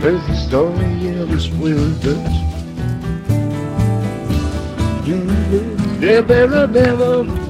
There's the story of his wilderness. Never, never, never.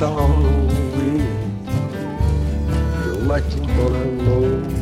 down on me. You're like a butter.